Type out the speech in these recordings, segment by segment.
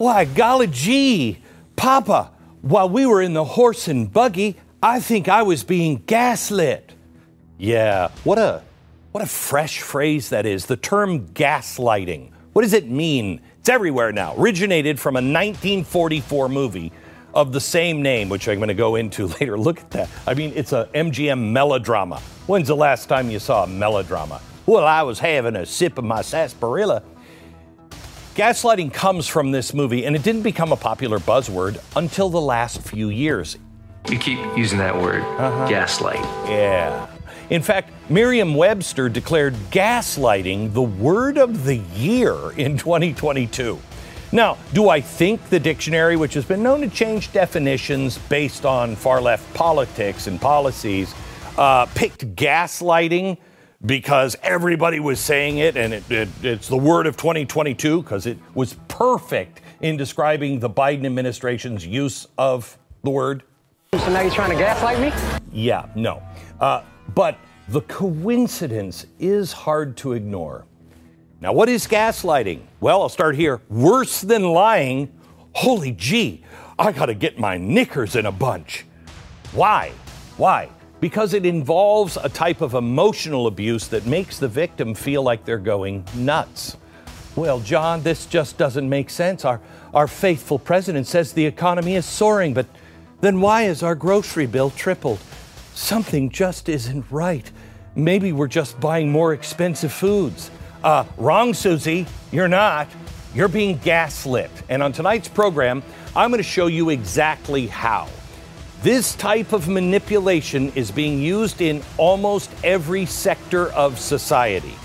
Why, golly gee, Papa, while we were in the horse and buggy, I think I was being gaslit. Yeah, what a what a fresh phrase that is. The term gaslighting. What does it mean? It's everywhere now. Originated from a 1944 movie of the same name, which I'm going to go into later. Look at that. I mean, it's a MGM melodrama. When's the last time you saw a melodrama? Well, I was having a sip of my sarsaparilla. Gaslighting comes from this movie, and it didn't become a popular buzzword until the last few years. You keep using that word, gaslight. Yeah. In fact, Merriam Webster declared gaslighting the word of the year in 2022. Now, do I think the dictionary, which has been known to change definitions based on far left politics and policies, uh, picked gaslighting because everybody was saying it and it, it, it's the word of 2022 because it was perfect in describing the Biden administration's use of the word? So now you're trying to gaslight me? Yeah, no. Uh, but the coincidence is hard to ignore. Now, what is gaslighting? Well, I'll start here. Worse than lying. Holy gee, I got to get my knickers in a bunch. Why? Why? Because it involves a type of emotional abuse that makes the victim feel like they're going nuts. Well, John, this just doesn't make sense. Our, our faithful president says the economy is soaring, but then why is our grocery bill tripled? Something just isn't right. Maybe we're just buying more expensive foods. Uh, wrong, Susie. You're not. You're being gaslit. And on tonight's program, I'm going to show you exactly how. This type of manipulation is being used in almost every sector of society.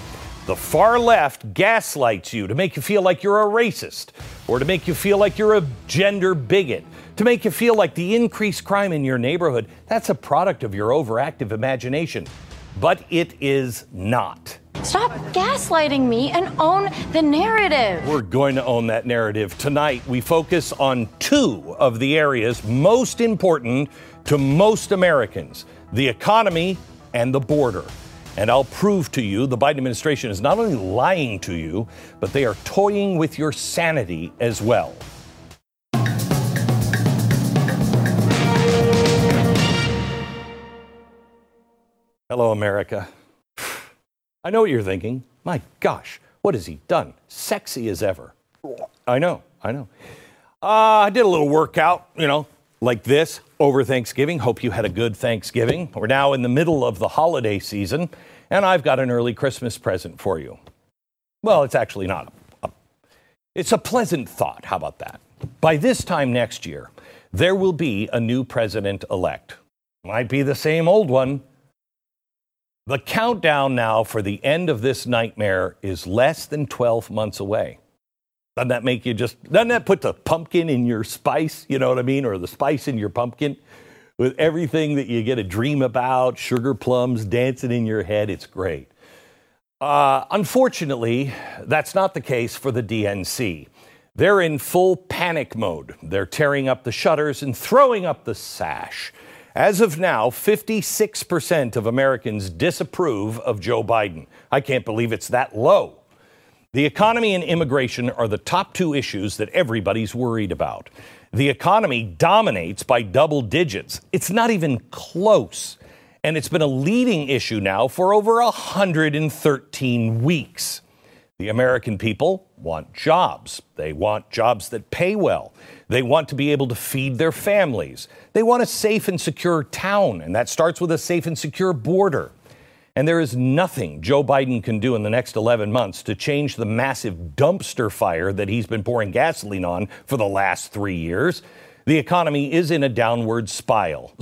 The far left gaslights you to make you feel like you're a racist, or to make you feel like you're a gender bigot, to make you feel like the increased crime in your neighborhood, that's a product of your overactive imagination. But it is not. Stop gaslighting me and own the narrative. We're going to own that narrative. Tonight, we focus on two of the areas most important to most Americans the economy and the border. And I'll prove to you the Biden administration is not only lying to you, but they are toying with your sanity as well. Hello, America. I know what you're thinking. My gosh, what has he done? Sexy as ever. I know, I know. Uh, I did a little workout, you know, like this over Thanksgiving. Hope you had a good Thanksgiving. We're now in the middle of the holiday season, and I've got an early Christmas present for you. Well, it's actually not. A, it's a pleasant thought. How about that? By this time next year, there will be a new president elect. Might be the same old one, the countdown now for the end of this nightmare is less than 12 months away. Doesn't that make you just, doesn't that put the pumpkin in your spice, you know what I mean? Or the spice in your pumpkin? With everything that you get a dream about, sugar plums dancing in your head, it's great. Uh, unfortunately, that's not the case for the DNC. They're in full panic mode. They're tearing up the shutters and throwing up the sash. As of now, 56% of Americans disapprove of Joe Biden. I can't believe it's that low. The economy and immigration are the top two issues that everybody's worried about. The economy dominates by double digits. It's not even close. And it's been a leading issue now for over 113 weeks. The American people want jobs. They want jobs that pay well. They want to be able to feed their families. They want a safe and secure town, and that starts with a safe and secure border. And there is nothing Joe Biden can do in the next 11 months to change the massive dumpster fire that he's been pouring gasoline on for the last three years. The economy is in a downward spiral.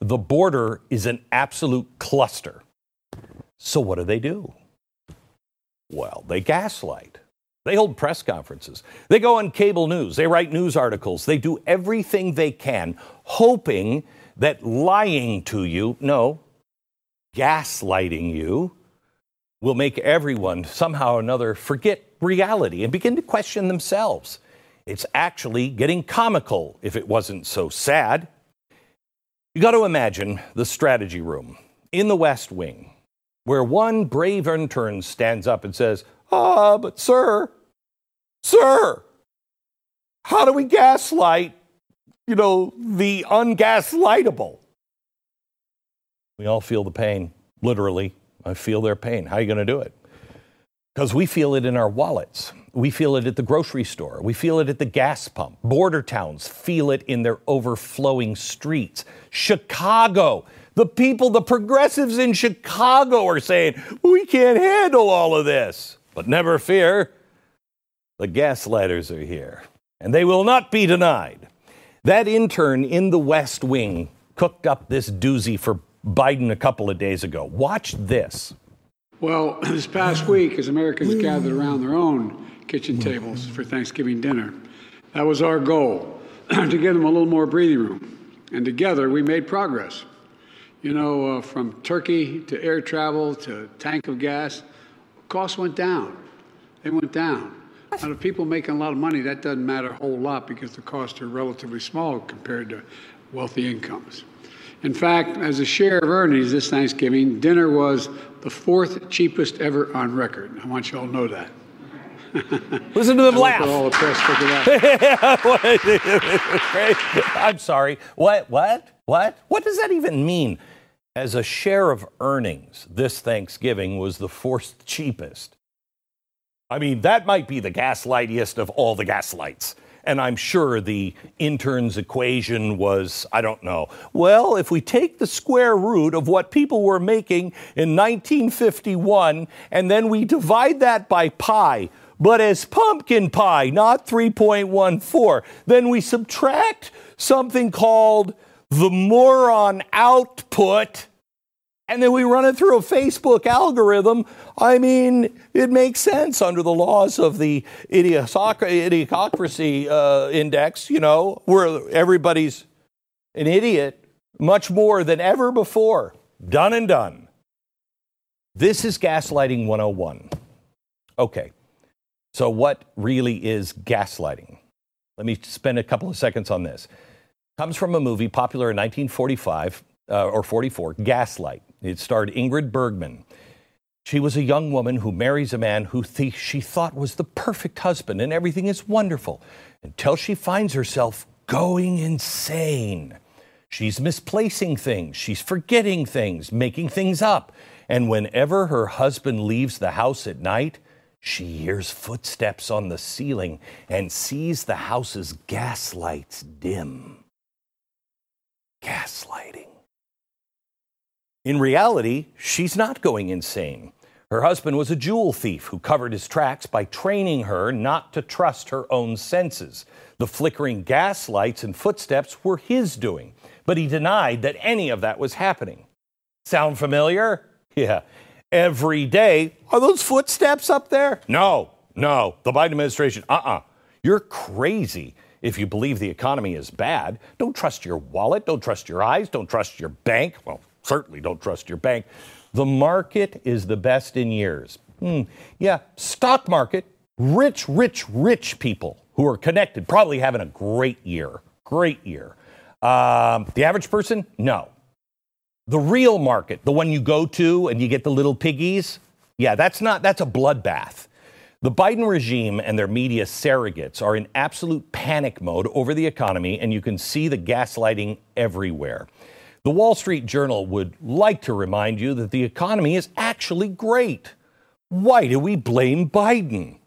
The border is an absolute cluster. So what do they do? Well, they gaslight. They hold press conferences. They go on cable news. They write news articles. They do everything they can, hoping that lying to you, no, gaslighting you, will make everyone somehow or another forget reality and begin to question themselves. It's actually getting comical if it wasn't so sad. You got to imagine the strategy room in the West Wing, where one brave intern stands up and says, Ah, but sir, Sir, How do we gaslight, you know, the ungaslightable? We all feel the pain, literally. I feel their pain. How are you going to do it? Because we feel it in our wallets. We feel it at the grocery store. We feel it at the gas pump. Border towns feel it in their overflowing streets. Chicago, the people, the progressives in Chicago are saying, we can't handle all of this. But never fear, the gaslighters are here, and they will not be denied. That intern in the West Wing cooked up this doozy for Biden a couple of days ago. Watch this. Well, this past week, as Americans gathered around their own kitchen tables for Thanksgiving dinner, that was our goal to give them a little more breathing room. And together, we made progress. You know, uh, from turkey to air travel to tank of gas, costs went down. They went down. Now, to people making a lot of money, that doesn't matter a whole lot because the costs are relatively small compared to wealthy incomes. In fact, as a share of earnings this Thanksgiving, dinner was the fourth cheapest ever on record. I want you all to know that. Listen to them laugh. all the press, at that. I'm sorry. What? What? What? What does that even mean? As a share of earnings, this Thanksgiving was the fourth cheapest. I mean, that might be the gaslightiest of all the gaslights. And I'm sure the intern's equation was, I don't know. Well, if we take the square root of what people were making in 1951 and then we divide that by pi, but as pumpkin pie, not 3.14, then we subtract something called the moron output and then we run it through a Facebook algorithm. I mean, it makes sense under the laws of the idiocracy uh, index, you know, where everybody's an idiot much more than ever before. Done and done. This is gaslighting 101. Okay, so what really is gaslighting? Let me spend a couple of seconds on this. Comes from a movie popular in 1945 uh, or 44, Gaslight. It starred Ingrid Bergman. She was a young woman who marries a man who th- she thought was the perfect husband and everything is wonderful until she finds herself going insane. She's misplacing things, she's forgetting things, making things up. And whenever her husband leaves the house at night, she hears footsteps on the ceiling and sees the house's gas lights dim. Gaslighting. In reality, she's not going insane. Her husband was a jewel thief who covered his tracks by training her not to trust her own senses. The flickering gas lights and footsteps were his doing, but he denied that any of that was happening. Sound familiar? Yeah. Every day, are those footsteps up there? No, no. The Biden administration, uh uh-uh. uh. you are crazy if you believe the economy is bad. Don't trust your wallet. Don't trust your eyes. Don't trust your bank. Well, certainly don't trust your bank. The market is the best in years. Hmm. Yeah, stock market, rich, rich, rich people who are connected, probably having a great year. Great year. Um, the average person, no. The real market, the one you go to and you get the little piggies, yeah, that's not, that's a bloodbath. The Biden regime and their media surrogates are in absolute panic mode over the economy, and you can see the gaslighting everywhere. The Wall Street Journal would like to remind you that the economy is actually great. Why do we blame Biden?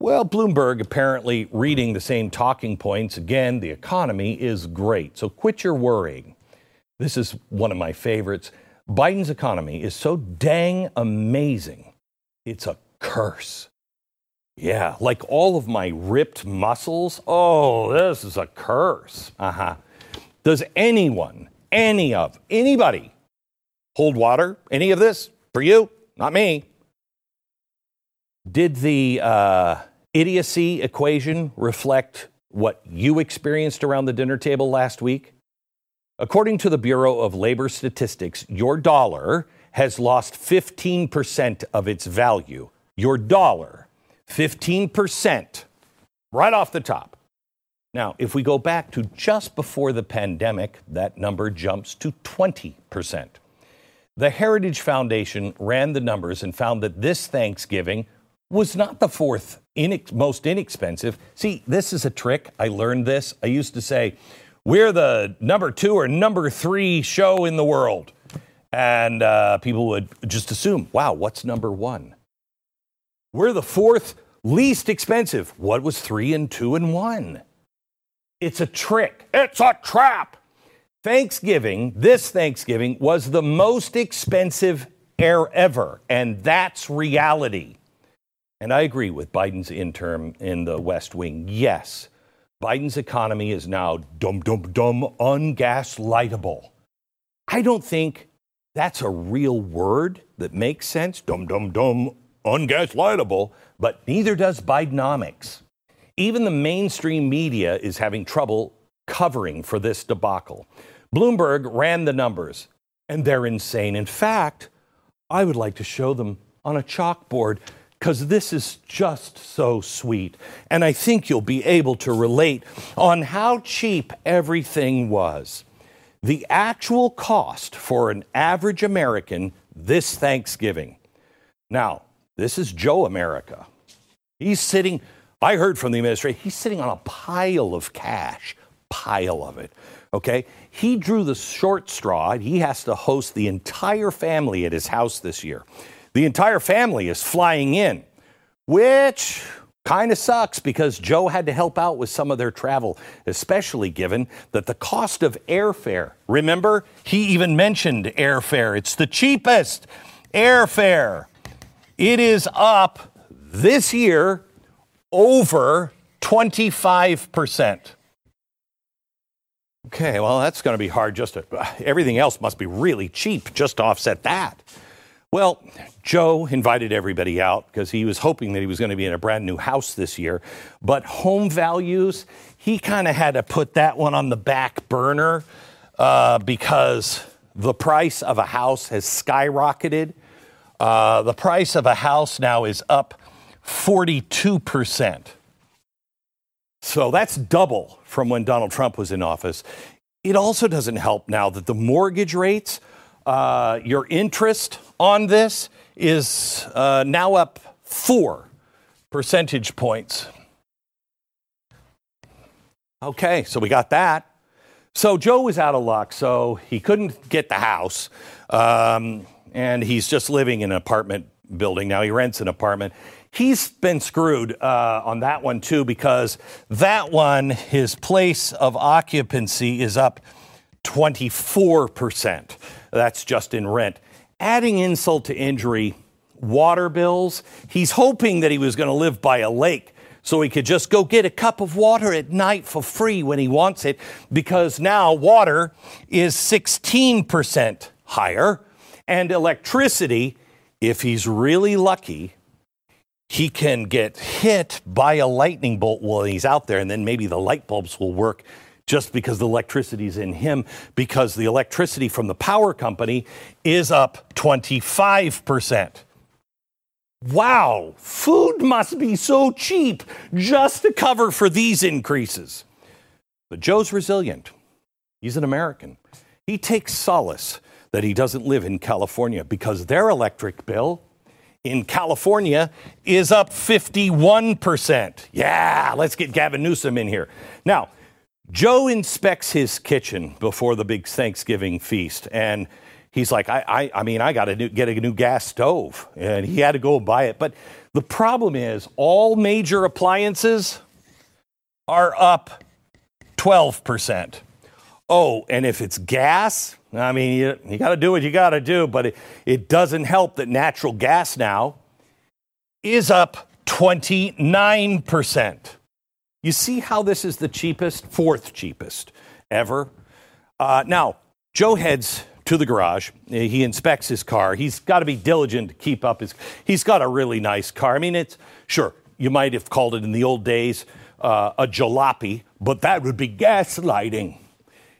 Well, Bloomberg apparently reading the same talking points. Again, the economy is great. So quit your worrying. This is one of my favorites. Biden's economy is so dang amazing, it's a curse. Yeah, like all of my ripped muscles. Oh, this is a curse. Uh huh. Does anyone any of anybody hold water? Any of this for you? Not me. Did the uh, idiocy equation reflect what you experienced around the dinner table last week? According to the Bureau of Labor Statistics, your dollar has lost 15% of its value. Your dollar, 15%, right off the top. Now, if we go back to just before the pandemic, that number jumps to 20%. The Heritage Foundation ran the numbers and found that this Thanksgiving was not the fourth inex- most inexpensive. See, this is a trick. I learned this. I used to say, we're the number two or number three show in the world. And uh, people would just assume, wow, what's number one? We're the fourth least expensive. What was three and two and one? It's a trick. It's a trap. Thanksgiving, this Thanksgiving, was the most expensive air ever, and that's reality. And I agree with Biden's interim in the West Wing. Yes, Biden's economy is now dum dum dum ungaslightable. I don't think that's a real word that makes sense. Dum dum dum ungaslightable, but neither does Bidenomics. Even the mainstream media is having trouble covering for this debacle. Bloomberg ran the numbers, and they're insane. In fact, I would like to show them on a chalkboard because this is just so sweet. And I think you'll be able to relate on how cheap everything was. The actual cost for an average American this Thanksgiving. Now, this is Joe America. He's sitting, I heard from the administration, he's sitting on a pile of cash, pile of it. Okay? He drew the short straw. He has to host the entire family at his house this year. The entire family is flying in, which kind of sucks because Joe had to help out with some of their travel, especially given that the cost of airfare, remember, he even mentioned airfare. It's the cheapest airfare. It is up this year over 25%. Okay, well, that's going to be hard just to, everything else must be really cheap just to offset that. Well, Joe invited everybody out because he was hoping that he was going to be in a brand new house this year. But home values, he kind of had to put that one on the back burner uh, because the price of a house has skyrocketed. Uh, the price of a house now is up 42%. So that's double from when Donald Trump was in office. It also doesn't help now that the mortgage rates, uh, your interest on this is uh, now up four percentage points. Okay, so we got that. So Joe was out of luck, so he couldn't get the house. Um, and he's just living in an apartment building now. He rents an apartment he's been screwed uh, on that one too because that one, his place of occupancy is up 24%. That's just in rent. Adding insult to injury, water bills, he's hoping that he was going to live by a lake so he could just go get a cup of water at night for free when he wants it because now water is 16% higher and electricity, if he's really lucky, he can get hit by a lightning bolt while he's out there, and then maybe the light bulbs will work just because the electricity is in him, because the electricity from the power company is up 25%. Wow, food must be so cheap just to cover for these increases. But Joe's resilient. He's an American. He takes solace that he doesn't live in California because their electric bill in California is up 51%. Yeah, let's get Gavin Newsom in here. Now, Joe inspects his kitchen before the big Thanksgiving feast, and he's like, I, I, I mean, I got to get a new gas stove. And he had to go buy it. But the problem is, all major appliances are up 12%. Oh, and if it's gas, I mean, you, you got to do what you got to do, but it, it doesn't help that natural gas now is up 29%. You see how this is the cheapest, fourth cheapest ever? Uh, now, Joe heads to the garage. He inspects his car. He's got to be diligent to keep up his. He's got a really nice car. I mean, it's sure you might have called it in the old days uh, a jalopy, but that would be gaslighting.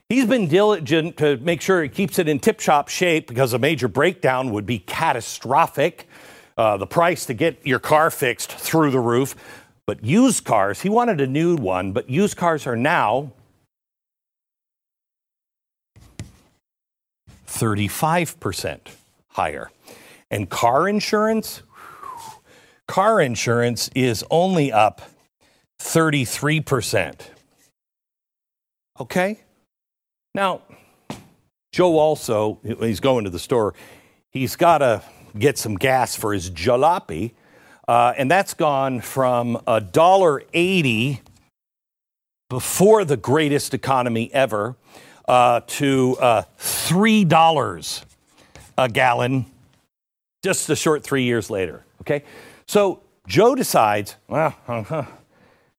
He's been diligent to make sure he keeps it in tip top shape because a major breakdown would be catastrophic. Uh, the price to get your car fixed through the roof. But used cars, he wanted a new one, but used cars are now 35% higher. And car insurance, car insurance is only up 33%. Okay? Now, Joe also, he's going to the store, he's got to get some gas for his jalopy, uh, and that's gone from $1.80 before the greatest economy ever uh, to uh, $3 a gallon just a short three years later. Okay? So Joe decides, well, uh-huh,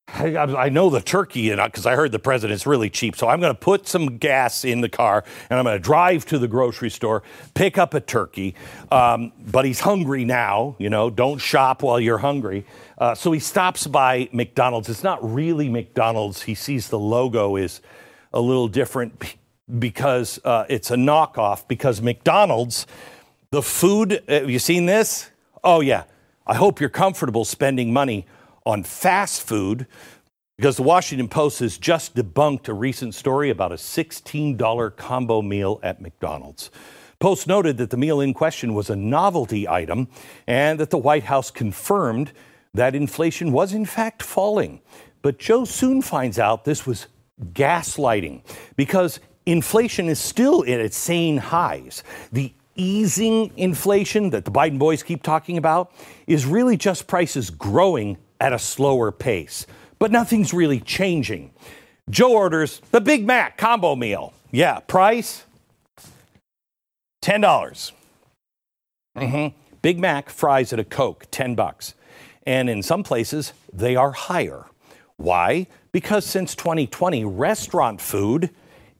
I, I know the turkey because I heard the president's really cheap. So I'm going to put some gas in the car and I'm going to drive to the grocery store, pick up a turkey. Um, but he's hungry now. You know, don't shop while you're hungry. Uh, so he stops by McDonald's. It's not really McDonald's. He sees the logo is a little different because uh, it's a knockoff. Because McDonald's, the food, uh, have you seen this? Oh, yeah. I hope you're comfortable spending money on fast food because the Washington Post has just debunked a recent story about a $16 combo meal at McDonald's. Post noted that the meal in question was a novelty item and that the White House confirmed that inflation was in fact falling. But Joe soon finds out this was gaslighting because inflation is still at its sane highs. The easing inflation that the Biden boys keep talking about is really just prices growing at a slower pace. But nothing's really changing. Joe orders the Big Mac combo meal. Yeah, price 10. dollars mm-hmm. Big Mac fries at a Coke, 10 bucks. And in some places, they are higher. Why? Because since 2020, restaurant food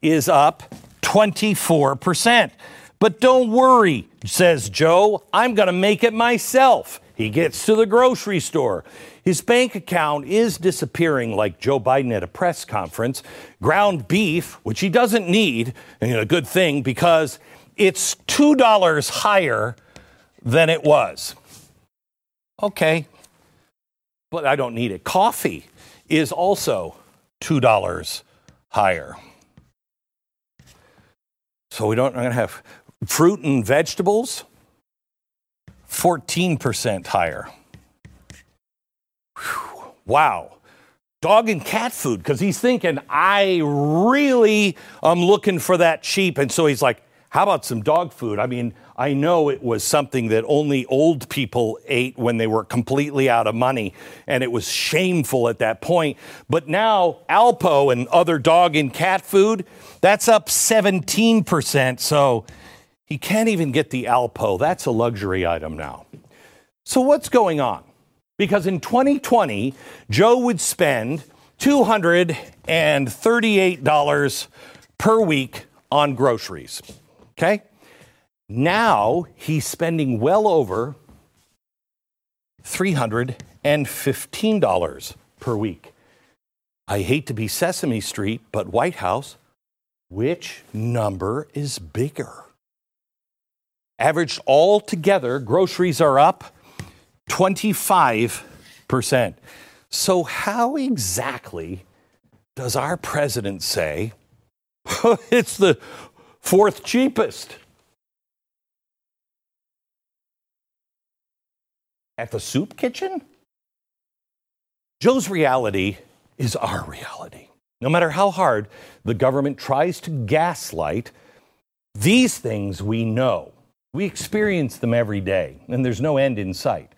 is up 24%. But don't worry, says Joe, I'm going to make it myself. He gets to the grocery store. His bank account is disappearing like Joe Biden at a press conference. Ground beef, which he doesn't need, and a good thing because it's $2 higher than it was. Okay, but I don't need it. Coffee is also $2 higher. So we don't, I'm going to have fruit and vegetables, 14% higher. Whew, wow. Dog and cat food, because he's thinking, I really am looking for that cheap. And so he's like, how about some dog food? I mean, I know it was something that only old people ate when they were completely out of money, and it was shameful at that point. But now, Alpo and other dog and cat food, that's up 17%. So he can't even get the Alpo. That's a luxury item now. So, what's going on? Because in 2020, Joe would spend $238 per week on groceries. Okay? Now he's spending well over $315 per week. I hate to be Sesame Street, but White House, which number is bigger? Averaged all together, groceries are up 25%. So, how exactly does our president say it's the fourth cheapest? At the soup kitchen? Joe's reality is our reality. No matter how hard the government tries to gaslight, these things we know. We experience them every day, and there's no end in sight.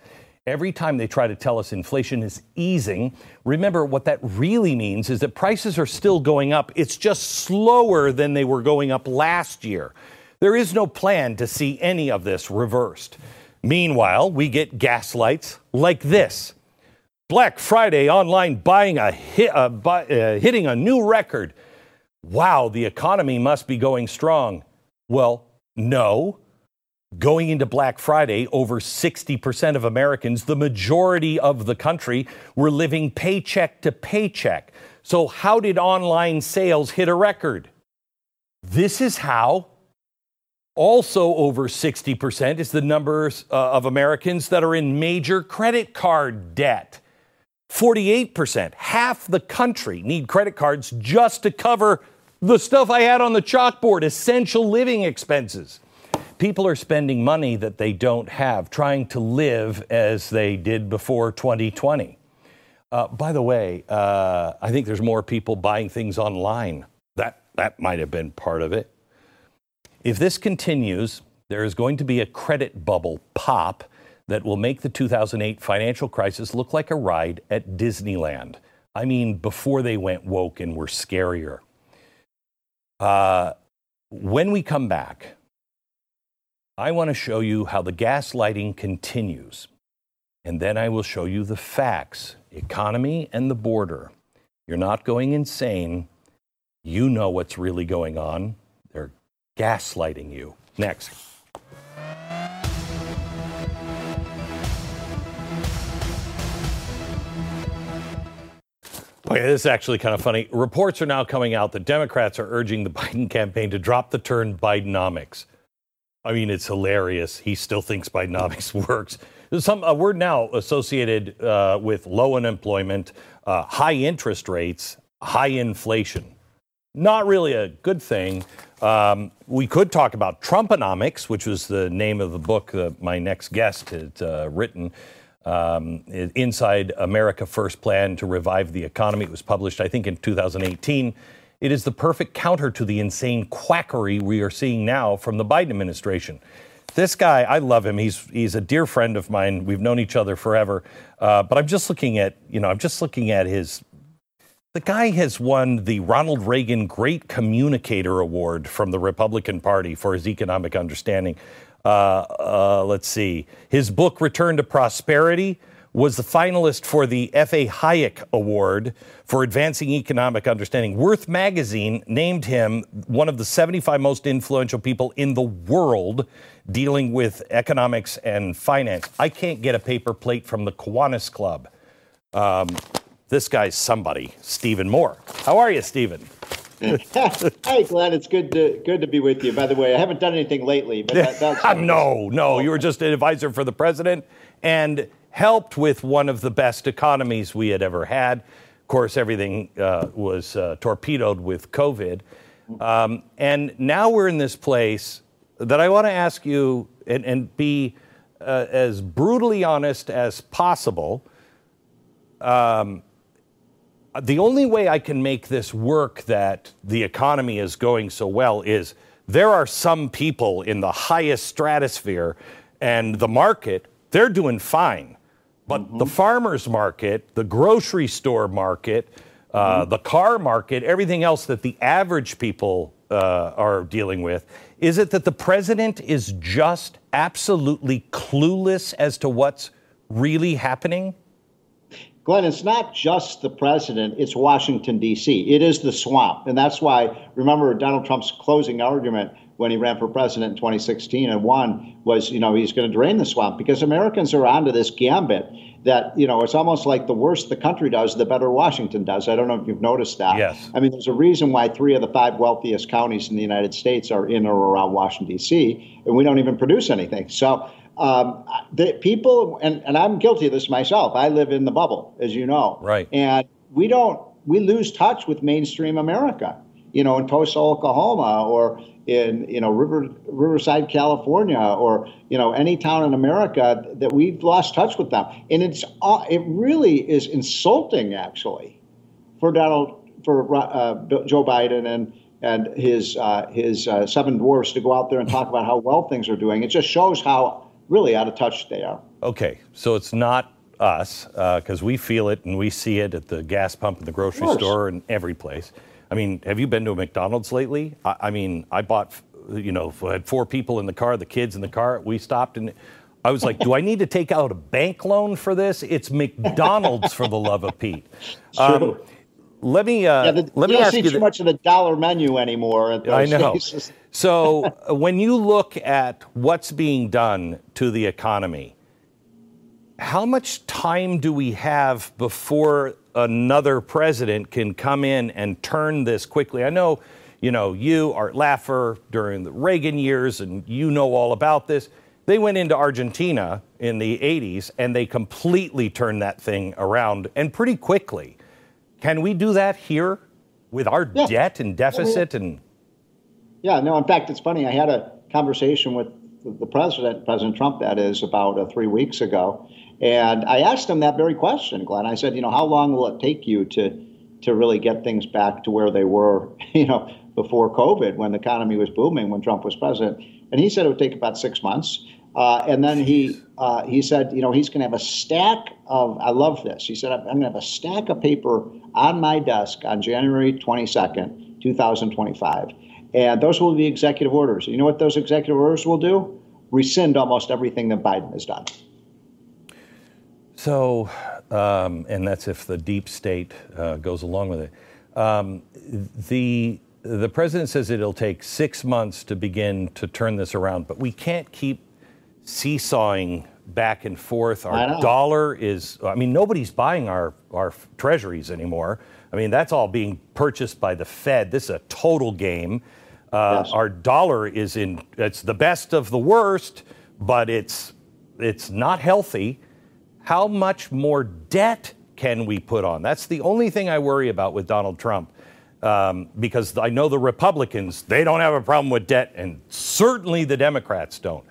Every time they try to tell us inflation is easing, remember what that really means is that prices are still going up. It's just slower than they were going up last year. There is no plan to see any of this reversed. Meanwhile, we get gaslights like this Black Friday online buying a hit, uh, buy, uh, hitting a new record. Wow, the economy must be going strong. Well, no. Going into Black Friday, over 60% of Americans, the majority of the country, were living paycheck to paycheck. So, how did online sales hit a record? This is how. Also, over 60% is the numbers uh, of Americans that are in major credit card debt. 48%, half the country, need credit cards just to cover the stuff I had on the chalkboard essential living expenses. People are spending money that they don't have, trying to live as they did before 2020. Uh, by the way, uh, I think there's more people buying things online. That that might have been part of it. If this continues, there is going to be a credit bubble pop that will make the 2008 financial crisis look like a ride at Disneyland. I mean, before they went woke and were scarier. Uh, when we come back, I want to show you how the gaslighting continues. And then I will show you the facts, economy and the border. You're not going insane. You know what's really going on. They're gaslighting you. Next. Okay, this is actually kind of funny. Reports are now coming out that Democrats are urging the Biden campaign to drop the term Bidenomics. I mean, it's hilarious. He still thinks Bidenomics works. Some a word now associated uh, with low unemployment, uh, high interest rates, high inflation. Not really a good thing. Um, we could talk about Trumponomics, which was the name of the book that my next guest had uh, written um, Inside America First Plan to Revive the Economy. It was published, I think, in 2018. It is the perfect counter to the insane quackery we are seeing now from the Biden administration. This guy, I love him. He's he's a dear friend of mine. We've known each other forever. Uh, but I'm just looking at you know I'm just looking at his. The guy has won the Ronald Reagan Great Communicator Award from the Republican Party for his economic understanding. Uh, uh, let's see. His book, Return to Prosperity, was the finalist for the F.A. Hayek Award for Advancing Economic Understanding. Worth Magazine named him one of the 75 most influential people in the world dealing with economics and finance. I can't get a paper plate from the Kiwanis Club. Um, this guy's somebody, Stephen Moore. How are you, Stephen? hey, Glenn, it's good to good to be with you. By the way, I haven't done anything lately, but that, that's no, no. You were just an advisor for the president and helped with one of the best economies we had ever had. Of course, everything uh, was uh, torpedoed with COVID, um, and now we're in this place that I want to ask you and, and be uh, as brutally honest as possible. Um, the only way I can make this work that the economy is going so well is there are some people in the highest stratosphere and the market, they're doing fine. But mm-hmm. the farmer's market, the grocery store market, uh, mm-hmm. the car market, everything else that the average people uh, are dealing with, is it that the president is just absolutely clueless as to what's really happening? Glenn, it's not just the president, it's Washington, D.C. It is the swamp. And that's why, remember, Donald Trump's closing argument when he ran for president in 2016 and won was, you know, he's going to drain the swamp because Americans are onto this gambit that, you know, it's almost like the worse the country does, the better Washington does. I don't know if you've noticed that. Yes. I mean, there's a reason why three of the five wealthiest counties in the United States are in or around Washington, D.C., and we don't even produce anything. So, um, the people, and, and I'm guilty of this myself. I live in the bubble, as you know. Right. And we don't, we lose touch with mainstream America. You know, in Tulsa, Oklahoma, or in you know River, Riverside, California, or you know any town in America that we've lost touch with them, and it's uh, it really is insulting actually for Donald for uh, Joe Biden and and his uh, his uh, seven dwarfs to go out there and talk about how well things are doing. It just shows how really out of touch they are. Okay, so it's not us because uh, we feel it and we see it at the gas pump in the grocery store and every place. I mean, have you been to a McDonald's lately? I, I mean, I bought, you know, I had four people in the car, the kids in the car. We stopped and I was like, do I need to take out a bank loan for this? It's McDonald's for the love of Pete. Um, let me uh, yeah, the, let me ask you too much of the dollar menu anymore. I know. so when you look at what's being done to the economy, how much time do we have before another president can come in and turn this quickly? I know, you know, you Art Laffer during the Reagan years, and you know all about this. They went into Argentina in the 80s and they completely turned that thing around and pretty quickly. Can we do that here with our yeah. debt and deficit and? Yeah, no. In fact, it's funny. I had a conversation with the president, President Trump, that is, about uh, three weeks ago. And I asked him that very question, Glenn. I said, you know, how long will it take you to to really get things back to where they were, you know, before COVID, when the economy was booming, when Trump was president? And he said it would take about six months. Uh, and then he uh, he said, you know, he's going to have a stack of. I love this. He said, I'm going to have a stack of paper on my desk on January 22nd, 2025, and those will be executive orders. You know what those executive orders will do? Rescind almost everything that Biden has done. So, um, and that's if the deep state uh, goes along with it. Um, the the president says it'll take six months to begin to turn this around, but we can't keep seesawing back and forth. Our dollar is, I mean, nobody's buying our, our treasuries anymore. I mean, that's all being purchased by the Fed. This is a total game. Uh, yes. Our dollar is in, it's the best of the worst, but it's, it's not healthy. How much more debt can we put on? That's the only thing I worry about with Donald Trump. Um, because I know the Republicans, they don't have a problem with debt, and certainly the Democrats don't.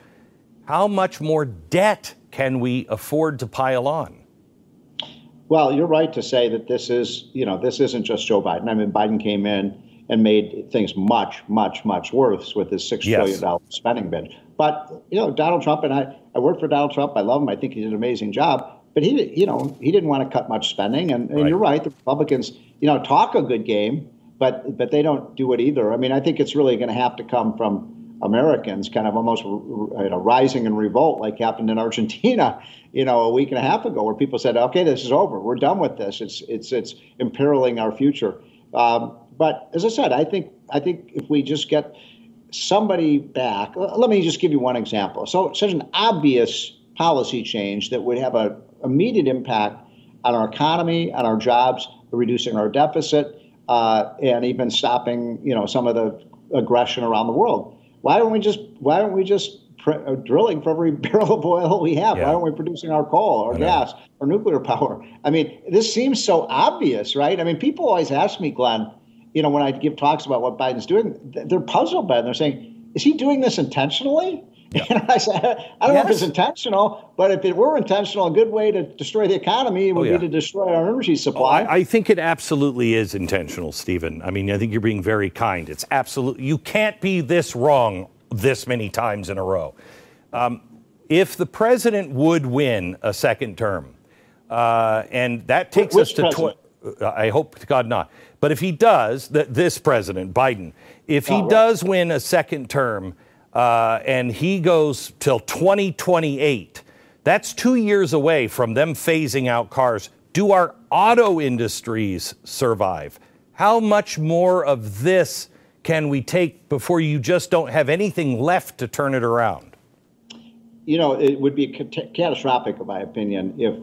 How much more debt can we afford to pile on? Well, you're right to say that this is, you know, this isn't just Joe Biden. I mean, Biden came in and made things much, much, much worse with his six yes. trillion dollar spending binge. But you know, Donald Trump and I, I worked for Donald Trump. I love him. I think he did an amazing job. But he, you know, he didn't want to cut much spending. And, and right. you're right. The Republicans, you know, talk a good game, but but they don't do it either. I mean, I think it's really going to have to come from Americans kind of almost you know, rising in revolt, like happened in Argentina, you know, a week and a half ago, where people said, "Okay, this is over. We're done with this. It's it's it's imperiling our future." Um, but as I said, I think I think if we just get somebody back, let me just give you one example. So such an obvious policy change that would have an immediate impact on our economy, on our jobs, reducing our deficit, uh, and even stopping, you know, some of the aggression around the world why don't we just why don't we just uh, drilling for every barrel of oil we have? Yeah. Why aren't we producing our coal or gas or nuclear power? I mean, this seems so obvious, right? I mean, people always ask me, Glenn, you know, when I give talks about what Biden's doing, they're puzzled by it. They're saying, is he doing this intentionally? Yeah. And I said, I don't yes. know if it's intentional, but if it were intentional, a good way to destroy the economy would oh, yeah. be to destroy our energy supply. Oh, I, I, think it absolutely is intentional, Stephen. I mean, I think you're being very kind. It's absolutely, you can't be this wrong this many times in a row. Um, if the president would win a second term, uh, and that takes Which us to, tw- I hope to God not. But if he does, that this president, Biden, if he right. does win a second term, uh, and he goes till 2028. That's two years away from them phasing out cars. Do our auto industries survive? How much more of this can we take before you just don't have anything left to turn it around? You know, it would be catastrophic, in my opinion, if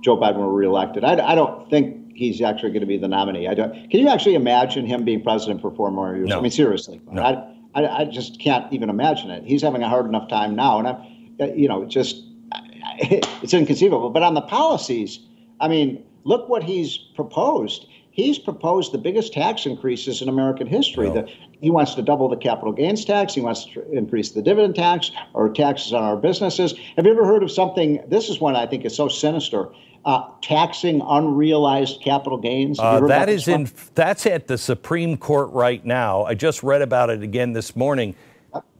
Joe Biden were reelected. I, I don't think he's actually going to be the nominee. I don't. Can you actually imagine him being president for four more years? No. I mean, seriously. No. I, I, I, just can't even imagine it. He's having a hard enough time now, and I'm, uh, you know, just it's inconceivable. But on the policies, I mean, look what he's proposed. He's proposed the biggest tax increases in American history. The, he wants to double the capital gains tax. He wants to increase the dividend tax or taxes on our businesses. Have you ever heard of something? This is one I think is so sinister uh, taxing unrealized capital gains? Uh, that is in that's at the Supreme Court right now. I just read about it again this morning.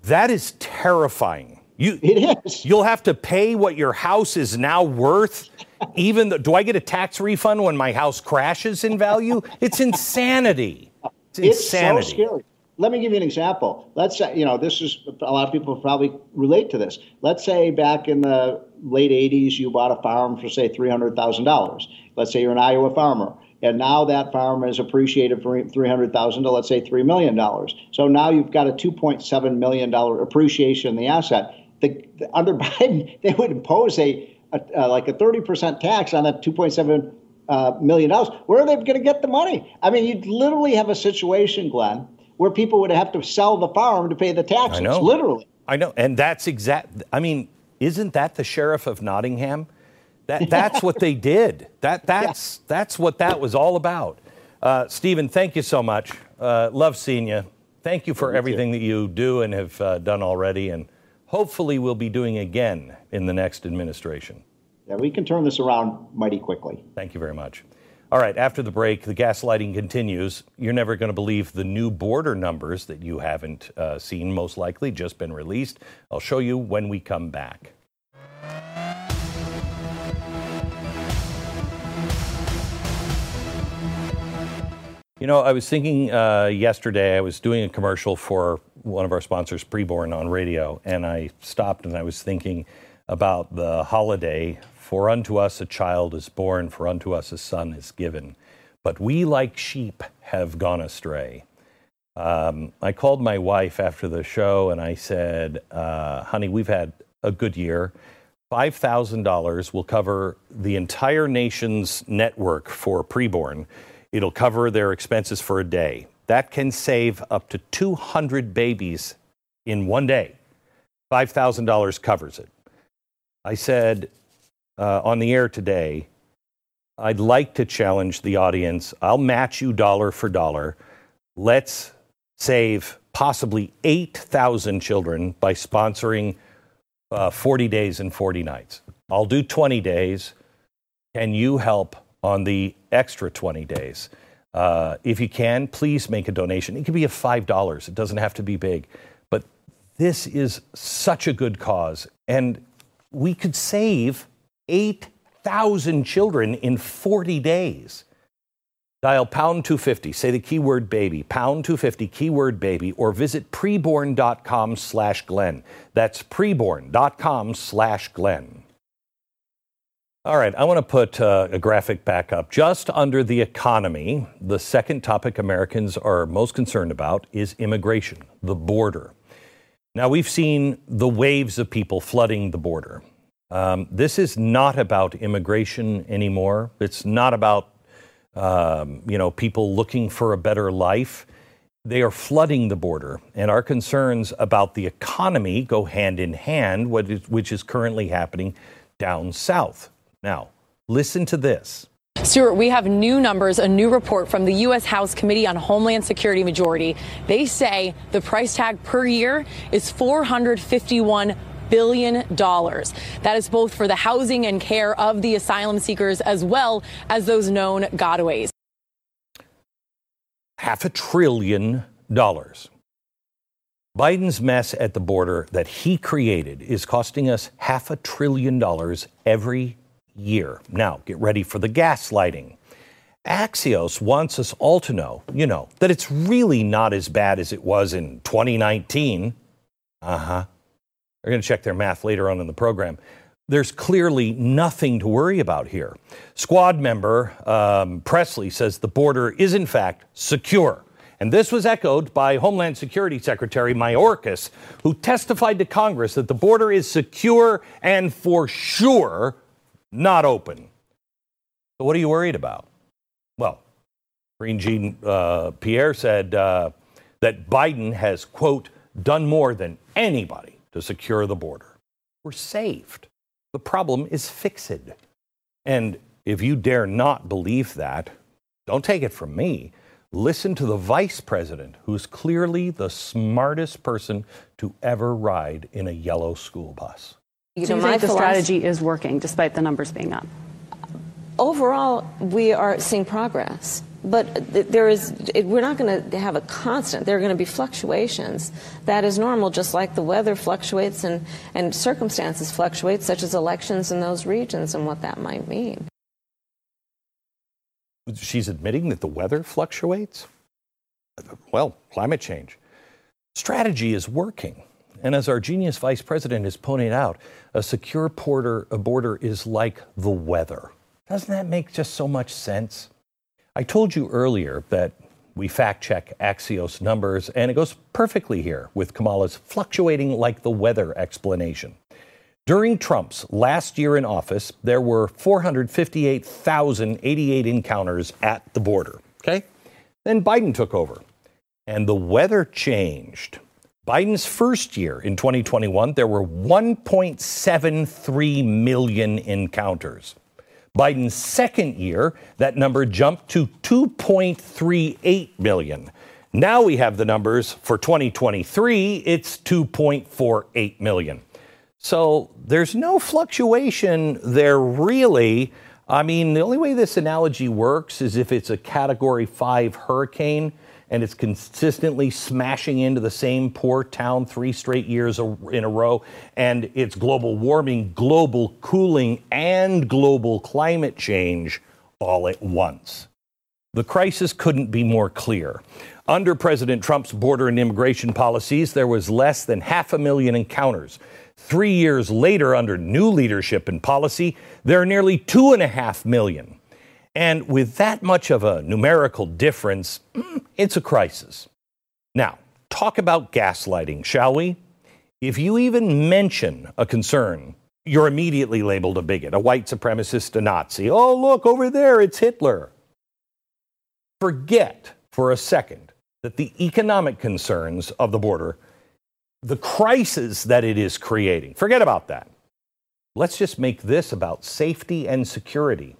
That is terrifying. You, it is. You'll have to pay what your house is now worth. Even the, do I get a tax refund when my house crashes in value? It's insanity. It's insanity. It's so scary. Let me give you an example. Let's say, you know, this is a lot of people probably relate to this. Let's say back in the late 80s, you bought a farm for, say, $300,000. Let's say you're an Iowa farmer. And now that farm is appreciated for 300000 to, let's say, $3 million. So now you've got a $2.7 million appreciation in the asset. The, the, under Biden, they would impose a, a, a like a 30% tax on that $2.7 uh, million dollars. Where are they going to get the money? I mean, you'd literally have a situation, Glenn, where people would have to sell the farm to pay the taxes. I know. Literally. I know. And that's exact. I mean, isn't that the sheriff of Nottingham? That, that's what they did. That, that's, yeah. that's what that was all about. Uh, Stephen, thank you so much. Uh, love seeing you. Thank you for everything that you do and have uh, done already. And hopefully we'll be doing again in the next administration. Yeah, we can turn this around mighty quickly. Thank you very much. All right, after the break, the gaslighting continues. You're never going to believe the new border numbers that you haven't uh, seen, most likely, just been released. I'll show you when we come back. You know, I was thinking uh, yesterday, I was doing a commercial for one of our sponsors, Preborn, on radio, and I stopped and I was thinking about the holiday For unto us a child is born, for unto us a son is given. But we, like sheep, have gone astray. Um, I called my wife after the show and I said, uh, honey, we've had a good year. $5,000 will cover the entire nation's network for preborn. It'll cover their expenses for a day. That can save up to 200 babies in one day. $5,000 covers it. I said uh, on the air today, I'd like to challenge the audience. I'll match you dollar for dollar. Let's save possibly 8,000 children by sponsoring uh, 40 days and 40 nights. I'll do 20 days. Can you help on the extra 20 days? Uh, if you can, please make a donation. It can be a $5, it doesn't have to be big. But this is such a good cause. And we could save 8,000 children in 40 days. Dial pound 250, say the keyword baby, pound 250, keyword baby, or visit preborn.com slash Glenn. That's preborn.com slash Glenn. All right, I want to put uh, a graphic back up. Just under the economy, the second topic Americans are most concerned about is immigration, the border. Now, we've seen the waves of people flooding the border. Um, this is not about immigration anymore. It's not about um, you know people looking for a better life. They are flooding the border, and our concerns about the economy go hand in hand, which is currently happening down south. Now, listen to this. Stuart, we have new numbers, a new report from the U.S. House Committee on Homeland Security majority. They say the price tag per year is 451 billion dollars. That is both for the housing and care of the asylum seekers as well as those known gotaways. Half a trillion dollars. Biden's mess at the border that he created is costing us half a trillion dollars every year. Now, get ready for the gaslighting. Axios wants us all to know, you know, that it's really not as bad as it was in 2019. Uh huh. They're going to check their math later on in the program. There's clearly nothing to worry about here. Squad member um, Pressley says the border is, in fact, secure. And this was echoed by Homeland Security Secretary Mayorkas, who testified to Congress that the border is secure and for sure not open. So, what are you worried about? Well, Karine Jean uh, Pierre said uh, that Biden has, quote, done more than anybody to secure the border. We're saved. The problem is fixed. And if you dare not believe that, don't take it from me. Listen to the vice president, who's clearly the smartest person to ever ride in a yellow school bus. You so know, you think the strategy is working despite the numbers being up? Overall, we are seeing progress but there is we're not going to have a constant there are going to be fluctuations. That is normal just like the weather fluctuates and, and circumstances fluctuate such as elections in those regions and what that might mean. She's admitting that the weather fluctuates? Well climate change. Strategy is working. And as our genius vice president has pointed out a secure border, a border is like the weather. Doesn't that make just so much sense I told you earlier that we fact check Axios numbers, and it goes perfectly here with Kamala's fluctuating like the weather explanation. During Trump's last year in office, there were 458,088 encounters at the border. Okay? Then Biden took over, and the weather changed. Biden's first year in 2021, there were 1.73 million encounters. Biden's second year, that number jumped to 2.38 million. Now we have the numbers for 2023, it's 2.48 million. So there's no fluctuation there really. I mean, the only way this analogy works is if it's a category five hurricane and it's consistently smashing into the same poor town three straight years in a row, and it's global warming, global cooling, and global climate change all at once. The crisis couldn't be more clear. Under President Trump's border and immigration policies, there was less than half a million encounters. Three years later, under new leadership and policy, there are nearly two and a half million. And with that much of a numerical difference, mm, it's a crisis. Now, talk about gaslighting, shall we? If you even mention a concern, you're immediately labeled a bigot, a white supremacist, a Nazi. Oh, look, over there, it's Hitler. Forget for a second that the economic concerns of the border, the crisis that it is creating, forget about that. Let's just make this about safety and security.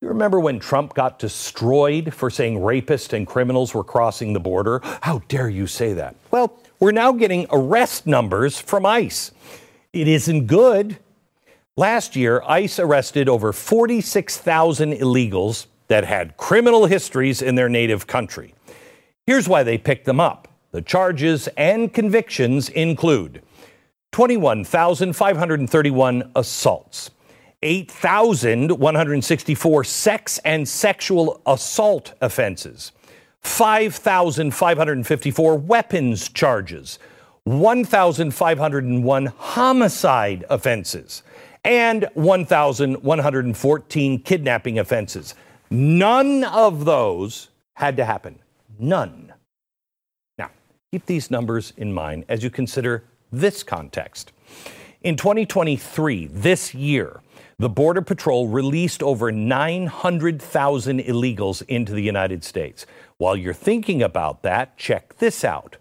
You remember when Trump got destroyed for saying rapists and criminals were crossing the border? How dare you say that? Well, we're now getting arrest numbers from ICE. It isn't good. Last year, ICE arrested over 46,000 illegals that had criminal histories in their native country. Here's why they picked them up. The charges and convictions include 21,531 assaults, 8,164 sex and sexual assault offenses, 5,554 weapons charges, 1,501 homicide offenses, and 1,114 kidnapping offenses. None of those had to happen. None. Now, keep these numbers in mind as you consider this context. In 2023, this year, the Border Patrol released over 900,000 illegals into the United States. While you're thinking about that, check this out.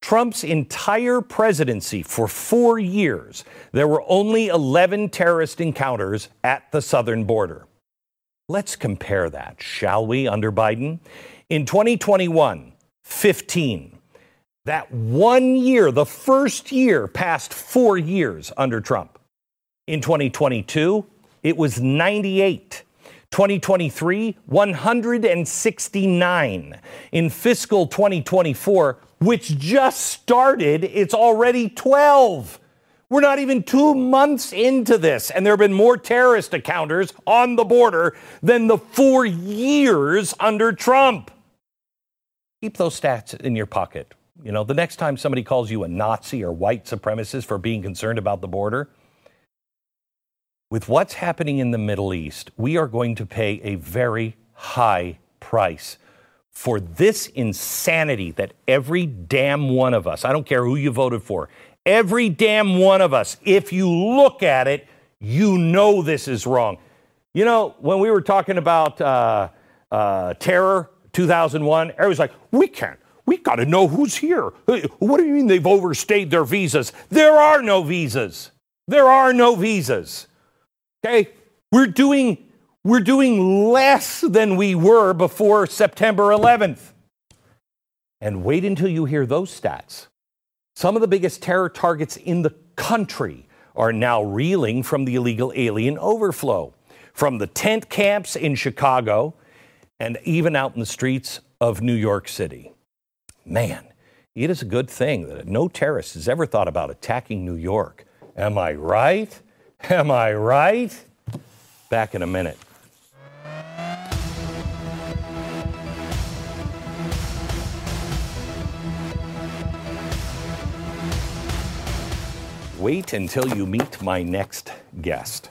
Trump's entire presidency for four years, there were only 11 terrorist encounters at the southern border. Let's compare that, shall we, under Biden? In 2021, 15. That one year, the first year passed four years under Trump. In 2022, it was 98. 2023, 169. In fiscal 2024, which just started, it's already 12. We're not even two months into this, and there have been more terrorist encounters on the border than the four years under Trump. Keep those stats in your pocket. You know, the next time somebody calls you a Nazi or white supremacist for being concerned about the border, with what's happening in the Middle East, we are going to pay a very high price for this insanity that every damn one of us, I don't care who you voted for, every damn one of us, if you look at it, you know this is wrong. You know, when we were talking about uh, uh, terror 2001, everybody's like, we can't. We got to know who's here. What do you mean they've overstayed their visas? There are no visas. There are no visas. Okay? We're doing we're doing less than we were before September 11th. And wait until you hear those stats. Some of the biggest terror targets in the country are now reeling from the illegal alien overflow, from the tent camps in Chicago and even out in the streets of New York City. Man, it is a good thing that no terrorist has ever thought about attacking New York. Am I right? Am I right? Back in a minute. Wait until you meet my next guest.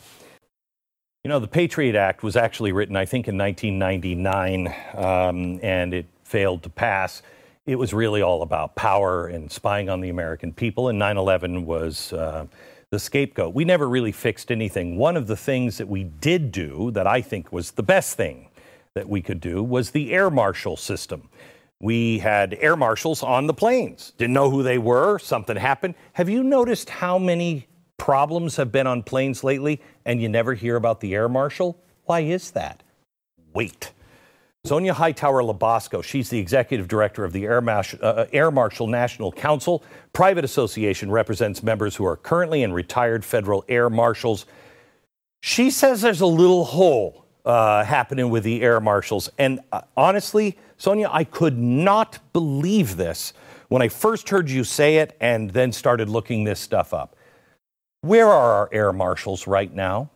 You know, the Patriot Act was actually written, I think, in 1999, um, and it failed to pass. It was really all about power and spying on the American people, and 9 11 was. Uh, the scapegoat. We never really fixed anything. One of the things that we did do that I think was the best thing that we could do was the air marshal system. We had air marshals on the planes. Didn't know who they were. Something happened. Have you noticed how many problems have been on planes lately and you never hear about the air marshal? Why is that? Wait. Sonya Hightower LaBosco, she's the executive director of the Air, Mas- uh, Air Marshal National Council. Private association represents members who are currently and retired federal air marshals. She says there's a little hole uh, happening with the air marshals. And uh, honestly, Sonia, I could not believe this when I first heard you say it and then started looking this stuff up. Where are our air marshals right now?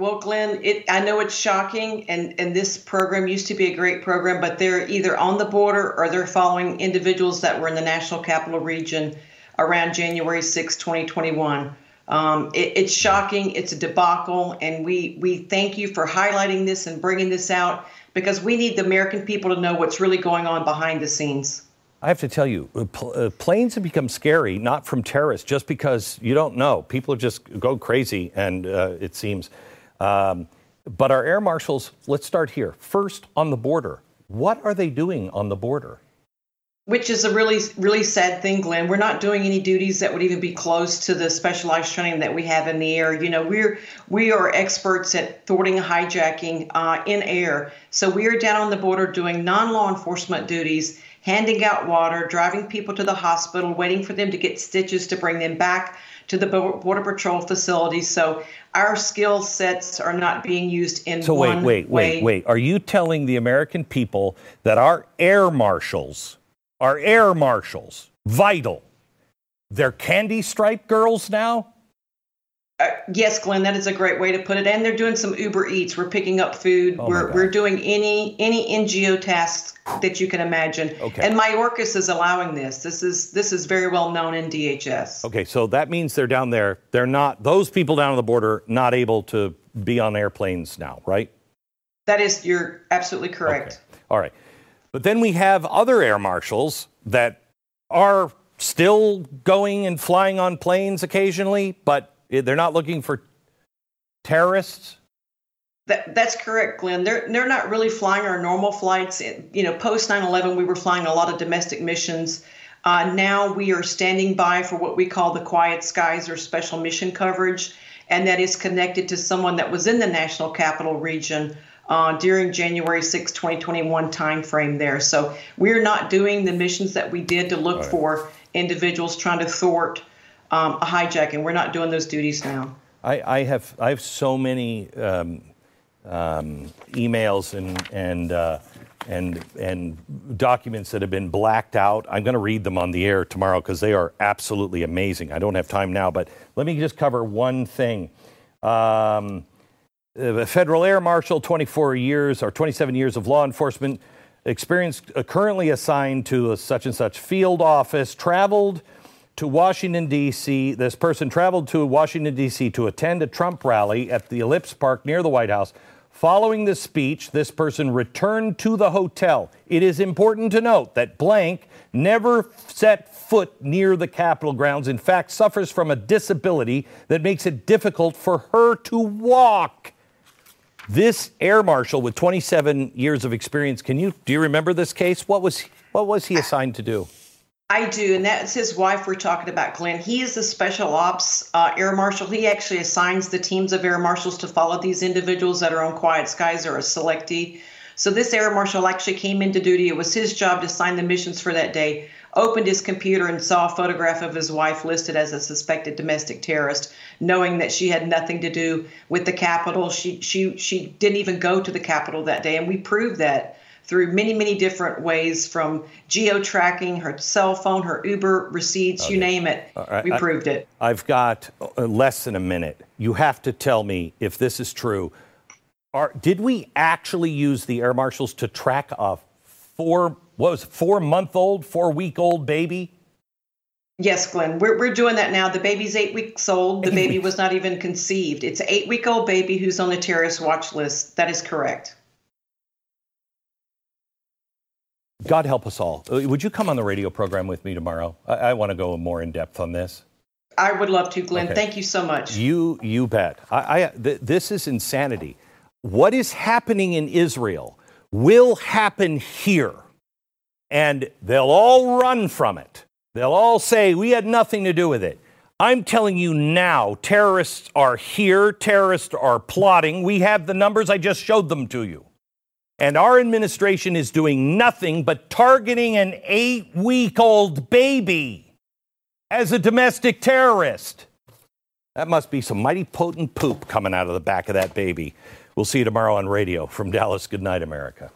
Well, Glenn, it, I know it's shocking, and, and this program used to be a great program, but they're either on the border or they're following individuals that were in the National Capital Region around January 6, 2021. Um, it, it's shocking. It's a debacle, and we we thank you for highlighting this and bringing this out because we need the American people to know what's really going on behind the scenes. I have to tell you, uh, uh, planes have become scary, not from terrorists, just because you don't know. People just go crazy, and uh, it seems. Um, but our air marshals, let's start here. First, on the border. What are they doing on the border? Which is a really, really sad thing, Glenn. We're not doing any duties that would even be close to the specialized training that we have in the air. You know, we're we are experts at thwarting hijacking uh, in air. So we are down on the border doing non-law enforcement duties handing out water, driving people to the hospital, waiting for them to get stitches to bring them back to the Border Patrol facility So our skill sets are not being used in so one wait, wait, way. wait, wait. Are you telling the American people that our air marshals, our air marshals, vital, they're candy stripe girls now? Uh, yes, Glenn, that is a great way to put it. And they're doing some Uber Eats. We're picking up food. Oh we're we're doing any any NGO tasks that you can imagine. Okay. And Mayorkas is allowing this. This is this is very well known in DHS. Okay, so that means they're down there. They're not those people down on the border not able to be on airplanes now, right? That is you're absolutely correct. Okay. All right. But then we have other air marshals that are still going and flying on planes occasionally, but they're not looking for terrorists. That, that's correct, Glenn. They're they're not really flying our normal flights. You know, post 9/11, we were flying a lot of domestic missions. Uh, now we are standing by for what we call the quiet skies or special mission coverage, and that is connected to someone that was in the national capital region uh, during January 6, 2021 timeframe there. So we're not doing the missions that we did to look Right. for individuals trying to thwart um, a hijacking. We're not doing those duties now. I, I have I have so many um, um, emails and and uh, and and documents that have been blacked out. I'm going to read them on the air tomorrow because they are absolutely amazing. I don't have time now, but let me just cover one thing. Um, a federal air marshal, 24 years or 27 years of law enforcement experience, uh, currently assigned to such and such field office, traveled to Washington, D.C. This person traveled to Washington, D.C. to attend a Trump rally at the Ellipse Park near the White House. Following the speech, this person returned to the hotel. It is important to note that blank never set foot near the Capitol grounds. In fact, suffers from a disability that makes it difficult for her to walk. This air marshal with 27 years of experience, can you do you remember this case? What was what was he assigned to do? I do, and that's his wife we're talking about, Glenn. He is the special ops uh, air marshal. He actually assigns the teams of air marshals to follow these individuals that are on quiet skies or a selectee. So this air marshal actually came into duty. It was his job to sign the missions for that day. Opened his computer and saw a photograph of his wife listed as a suspected domestic terrorist, knowing that she had nothing to do with the Capitol. She she she didn't even go to the Capitol that day, and we proved that through many, many different ways from geo tracking, her cell phone, her Uber receipts, you name it. Right, we I- proved it. I've got uh, less than a minute. You have to tell me if this is true. Are, did we actually use the air marshals to track a four what was four month old, four week old baby? Yes, Glenn, we're, we're doing that now. The baby's eight weeks old. The Eight baby weeks. was not even conceived. It's an eight week old baby who's on the terrorist watch list. That is correct. God help us all. Uh, Would you come on the radio program with me tomorrow? I, I want to go more in depth on this. I would love to, Glenn. Okay. Thank you so much. You, you bet. I, I, th- this is insanity. What is happening in Israel will happen here, and they'll all run from it. They'll all say, We had nothing to do with it. I'm telling you now, terrorists are here, terrorists are plotting. We have the numbers, I just showed them to you. And our administration is doing nothing but targeting an eight week old baby as a domestic terrorist. That must be some mighty potent poop coming out of the back of that baby. We'll see you tomorrow on radio from Dallas. Good night, America.